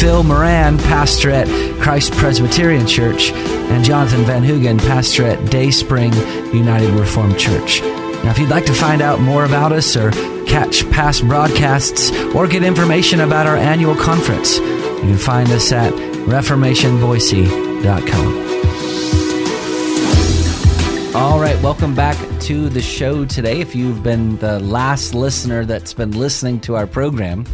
Phil Moran, pastor at Christ Presbyterian Church, and Jonathan Van Hugen, pastor at Day Spring United Reformed Church. Now, if you'd like to find out more about us or catch past broadcasts or get information about our annual conference, you can find us at reformationboise.com. All right, welcome back to the show today. If you've been the last listener that's been listening to our program,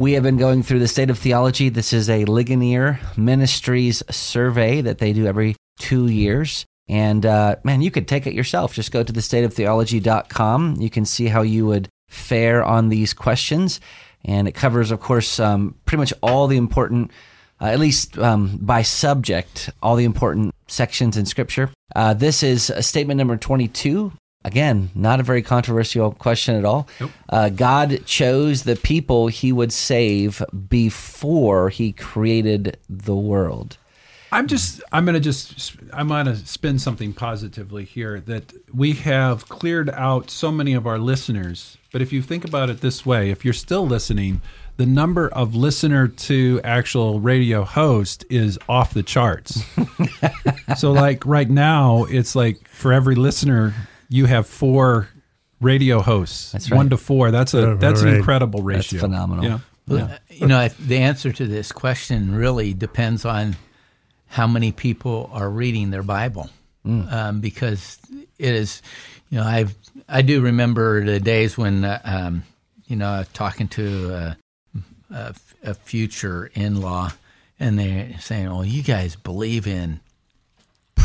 we have been going through the state of theology. This is a Ligonier Ministries survey that they do every two years. And uh, man, you could take it yourself. Just go to thestateoftheology.com. You can see how you would fare on these questions. And it covers, of course, um, pretty much all the important, uh, at least um, by subject, all the important sections in Scripture. Uh, this is statement number 22 Again, not a very controversial question at all. Nope. Uh, God chose the people he would save before he created the world. I'm just, I'm going to just, I'm going to spin something positively here that we have cleared out so many of our listeners. But if you think about it this way, if you're still listening, the number of listener to actual radio host is off the charts. so, like right now, it's like for every listener, you have four radio hosts. That's right. One to four. That's a that's right. an incredible ratio. That's phenomenal. Yeah. yeah. You know, the answer to this question really depends on how many people are reading their Bible, mm. um, because it is. You know, I I do remember the days when uh, um, you know talking to a, a, a future in law, and they're saying, "Oh, you guys believe in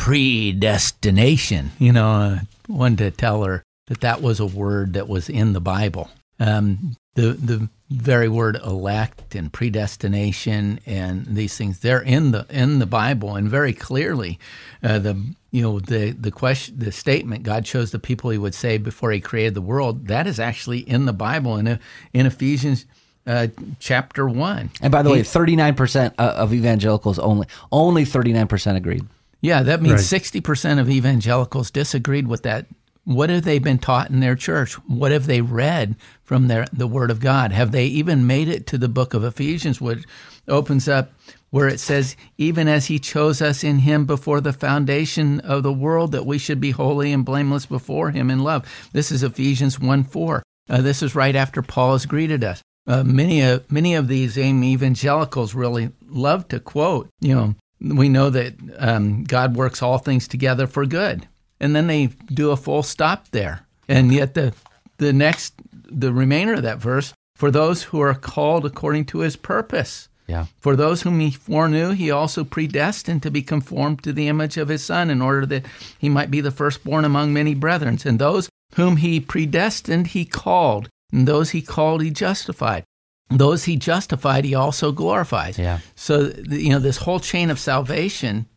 predestination?" You know, uh, wanted to tell her that that was a word that was in the Bible. Um, the the very word elect and predestination and these things they're in the in the Bible and very clearly uh, the you know the the question the statement God chose the people He would save before He created the world that is actually in the Bible in in Ephesians. Uh, chapter one. And by the he, way, thirty nine percent of evangelicals only only thirty nine percent agreed. Yeah, that means sixty percent of evangelicals disagreed with that. What have they been taught in their church? What have they read from their the Word of God? Have they even made it to the book of Ephesians, which opens up where it says, "Even as He chose us in Him before the foundation of the world, that we should be holy and blameless before Him in love." This is Ephesians one four. Uh, this is right after Paul has greeted us. Uh, many of many of these evangelicals really love to quote, you know, we know that um, God works all things together for good. And then they do a full stop there. And yet the the next the remainder of that verse, for those who are called according to his purpose. Yeah. For those whom he foreknew, he also predestined to be conformed to the image of his son in order that he might be the firstborn among many brethren. And those whom he predestined, he called. And those he called, he justified those he justified, he also glorifies. Yeah. So you know this whole chain of salvation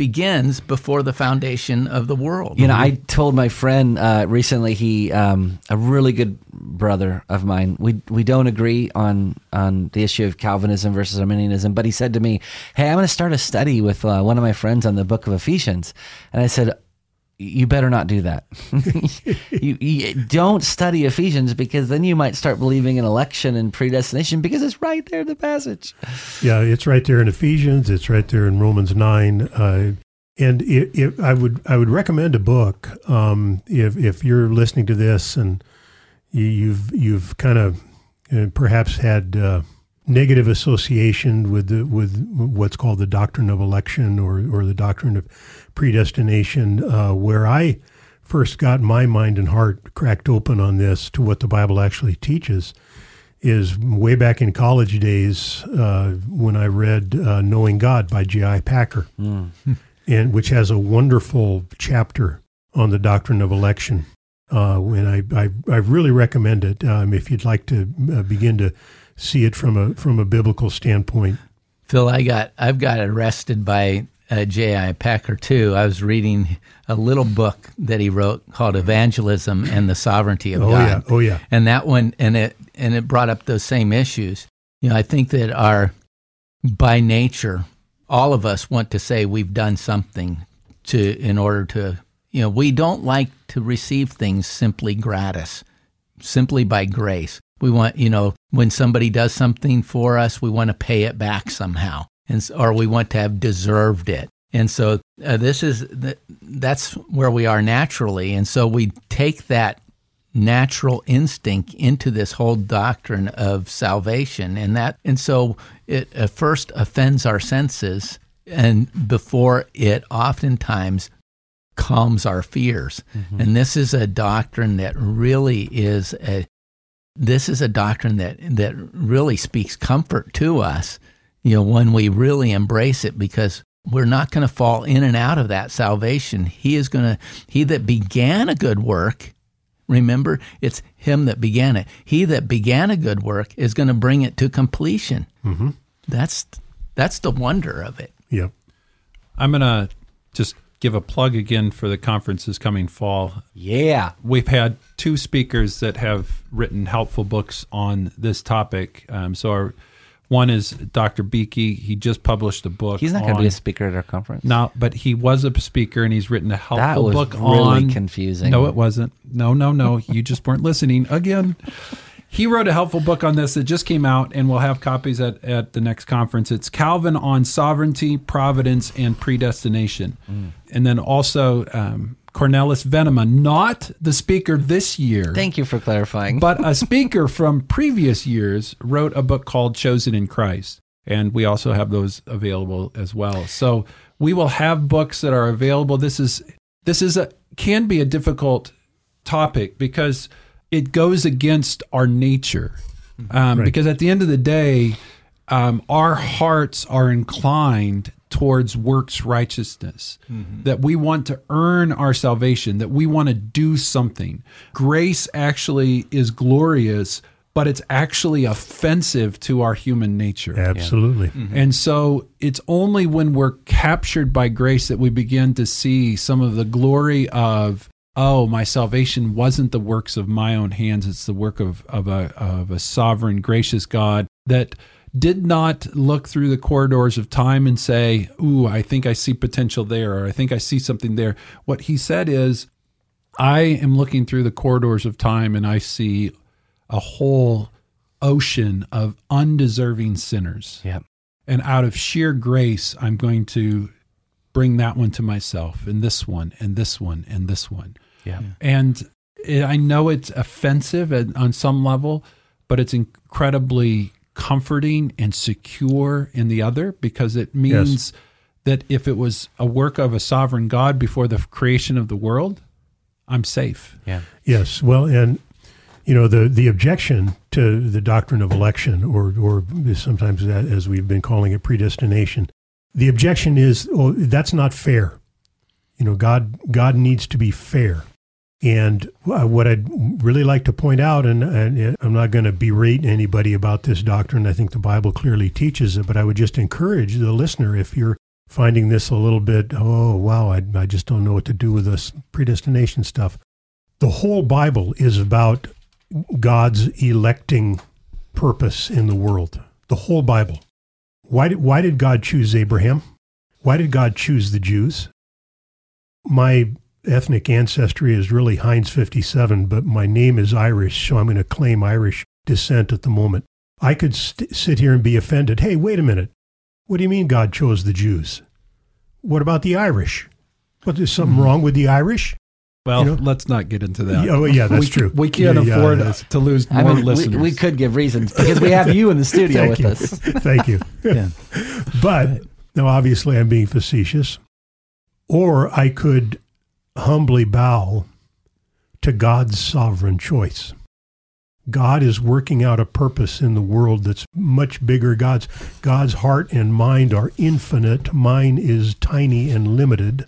begins before the foundation of the world. You know, I told my friend uh, recently. He, um, a really good brother of mine. We we don't agree on on the issue of Calvinism versus Arminianism, but he said to me, "Hey, I'm going to start a study with uh, one of my friends on the Book of Ephesians," and I said you better not do that. you, you, don't study Ephesians because then you might start believing in election and predestination because it's right there in the passage. Yeah, it's right there in Ephesians. It's right there in Romans nine. Uh, and it, it, I would I would recommend a book um, if if you're listening to this and you, you've you've kind of uh, perhaps had. Uh, negative association with the, with what's called the doctrine of election or or the doctrine of predestination, uh, where I first got my mind and heart cracked open on this to what the Bible actually teaches is way back in college days uh, when I read uh, Knowing God by J.I. Packer, mm. and which has a wonderful chapter on the doctrine of election. Uh, and I, I, I, really recommend it um, if you'd like to uh, begin to see it from a from a biblical standpoint. Phil, I got I've got arrested by uh, J.I. Packer too. I was reading a little book that he wrote called Evangelism and the Sovereignty of Oh, God. yeah. Oh, yeah. And that one, and it and it brought up those same issues. You know, I think that our by nature, all of us want to say we've done something to in order to you know we don't like to receive things simply gratis simply by grace we want you know when somebody does something for us we want to pay it back somehow. And or we want to have deserved it. And so uh, this is th- that's where we are naturally. And so we take that natural instinct into this whole doctrine of salvation. And that and so it at first offends our senses and before it oftentimes calms our fears. And this is a doctrine that really is a this is a doctrine that that really speaks comfort to us you know when we really embrace it because we're not going to fall in and out of that salvation he is going to he that began a good work remember it's him that began it he that began a good work is going to bring it to completion mm-hmm. that's that's the wonder of it Yep. I'm going to just give a plug again for the conferences coming fall. Yeah. We've had two speakers that have written helpful books on this topic. Um, so, our, one is Dr. Beeke. He just published a book. He's not going to be a speaker at our conference. No, but he was a speaker and he's written a helpful That was book really on confusing. No, it wasn't. No, no, no. you just weren't listening again. He wrote a helpful book on this that just came out, and we'll have copies at, at the next conference. It's Calvin on Sovereignty, Providence, and Predestination. Mm. And then also um, Cornelis Venema, not the speaker this year, Thank you for clarifying. but a speaker from previous years wrote a book called Chosen in Christ. And we also have those available as well. So we will have books that are available. This is this is a can be a difficult topic because it goes against our nature. Um, Right. Because at the end of the day, um, our hearts are inclined towards works righteousness, that we want to earn our salvation, that we want to do something. Grace actually is glorious, but it's actually offensive to our human nature. Absolutely. And so it's only when we're captured by grace that we begin to see some of the glory of, oh, my salvation wasn't the works of my own hands, it's the work of, of, a, of a sovereign, gracious God that did not look through the corridors of time and say, ooh, I think I see potential there, or I think I see something there. What he said is, I am looking through the corridors of time and I see a whole ocean of undeserving sinners. Yep. And out of sheer grace, I'm going to bring that one to myself, and this one, and this one, and this one. Yeah. And it, I know it's offensive at, on some level, but it's incredibly comforting and secure in the other because it means that if it was a work of a sovereign God before the creation of the world, I'm safe. Yeah. Yes. Well, and you know the the objection to the doctrine of election, or or sometimes that, as we've been calling it, predestination. The objection is, oh, that's not fair. You know, God God needs to be fair. And uh, what I'd really like to point out, and, and I'm not going to berate anybody about this doctrine. I think the Bible clearly teaches it, but I would just encourage the listener if you're finding this a little bit, oh, wow, I, I just don't know what to do with this predestination stuff. The whole Bible is about God's electing purpose in the world. The whole Bible. Why did, why did God choose Abraham? Why did God choose the Jews? My ethnic ancestry is really Heinz 57, but my name is Irish, so I'm going to claim Irish descent at the moment. I could st- sit here and be offended. Hey, wait a minute. What do you mean God chose the Jews? What about the Irish? What, there's something mm-hmm. wrong with the Irish? Well, You know? let's not get into that. Oh, yeah, that's we, true. We can't Yeah, yeah, afford that's- to lose I more mean, we, listeners. we could give reasons because we have you in the studio with you. us. Thank you. Yeah. But now, obviously, I'm being facetious. Or I could humbly bow to God's sovereign choice. God is working out a purpose in the world that's much bigger. God's God's heart and mind are infinite. Mine is tiny and limited.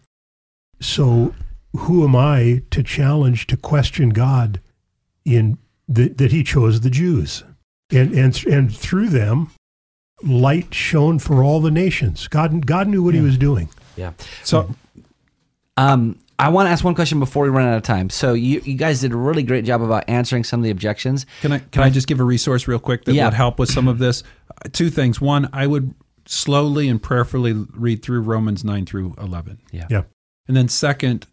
So, who am I to challenge to question God in that that He chose the Jews, and and and through them, light shone for all the nations. God God knew what He was doing. Yeah. So Um, I want to ask one question before we run out of time. So you, you guys did a really great job about answering some of the objections. Can I can I just give a resource real quick that Yeah. would help with some of this? Uh, Two things. One, I would slowly and prayerfully read through Romans nine through eleven, Yeah. Yeah. and then second,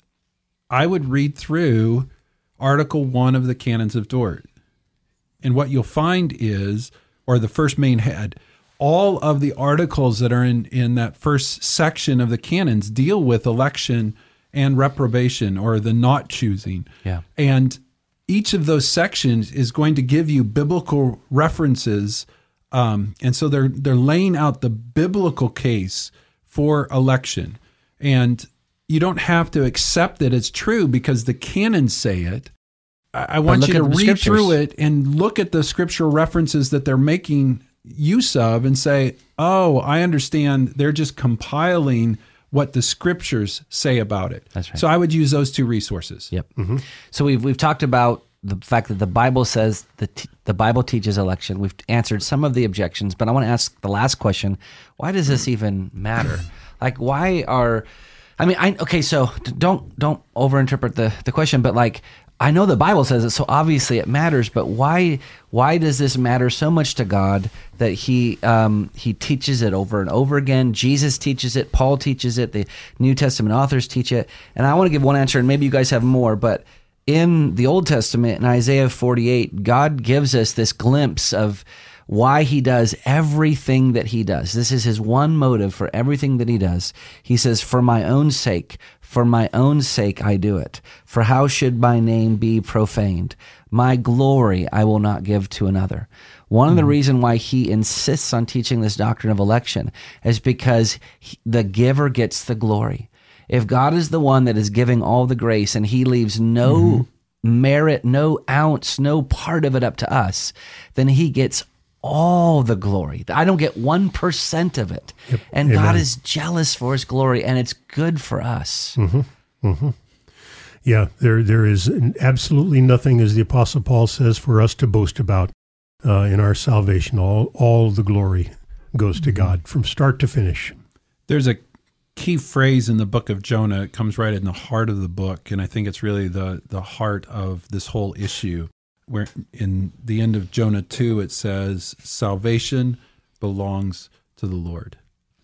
I would read through Article one of the Canons of Dort, and what you'll find is, or the first main head, all of the articles that are in in that first section of the canons deal with election and reprobation or the not choosing. Yeah. And each of those sections is going to give you biblical references. Um, and so they're they're laying out the biblical case for election. And you don't have to accept that it's true because the canons say it. I, I want you to at the read through it and look at the scriptural references that they're making use of and say, oh, I understand. They're just compiling what the scriptures say about it. That's right. So I would use those two resources. Yep. Mm-hmm. So we've we've talked about the fact that the Bible says the t- the Bible teaches election. We've answered some of the objections, but I want to ask the last question: Why does this even matter? Like, why are? I mean, I okay. So don't don't overinterpret the the question, but like. I know the Bible says it, so obviously it matters. But why? Why does this matter so much to God that He um, He teaches it over and over again? Jesus teaches it. Paul teaches it. The New Testament authors teach it. And I want to give one answer, and maybe you guys have more. But in the Old Testament, in Isaiah 48, God gives us this glimpse of why he does everything that he does. This is his one motive for everything that he does. He says, For my own sake, for my own sake I do it. For how should my name be profaned? My glory I will not give to another. One of the hmm. reasons why he insists on teaching this doctrine of election is because he- the giver gets the glory. If God is the one that is giving all the grace and he leaves no mm-hmm. merit, no ounce, no part of it up to us, then he gets all the glory. I don't get 1% of it. And God is jealous for his glory and it's good for us. Mm-hmm. Mm-hmm. Yeah, there there is absolutely nothing, as the Apostle Paul says, for us to boast about uh, in our salvation. All all the glory goes to mm-hmm. God from start to finish. There's a key phrase in the book of Jonah. It comes right in the heart of the book, and I think it's really the the heart of this whole issue. Where in the end of Jonah two, it says, "Salvation belongs to the Lord,"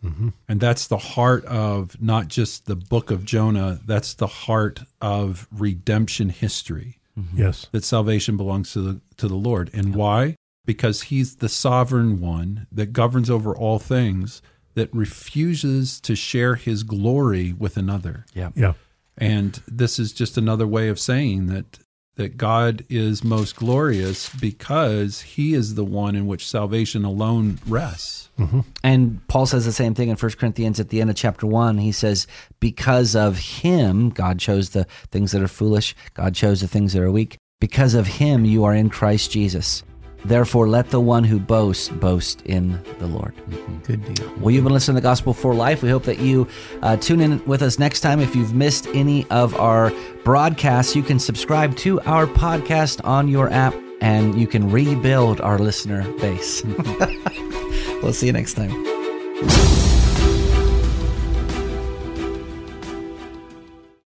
mm-hmm. and that's the heart of not just the book of Jonah. That's the heart of redemption history. Mm-hmm. Yes, that salvation belongs to the to the Lord. And why? Because he's the sovereign one that governs over all things that refuses to share his glory with another. Yeah. yeah, And this is just another way of saying that that God is most glorious because he is the one in which salvation alone rests. Mm-hmm. And Paul says the same thing in 1 Corinthians at the end of chapter 1. He says, Because of him, God chose the things that are foolish, God chose the things that are weak. Because of him, you are in Christ Jesus. Therefore, let the one who boasts boast in the Lord. Good deal. Well, you've been listening to the Gospel for Life. We hope that you uh, tune in with us next time. If you've missed any of our broadcasts, you can subscribe to our podcast on your app and you can rebuild our listener base. we'll see you next time.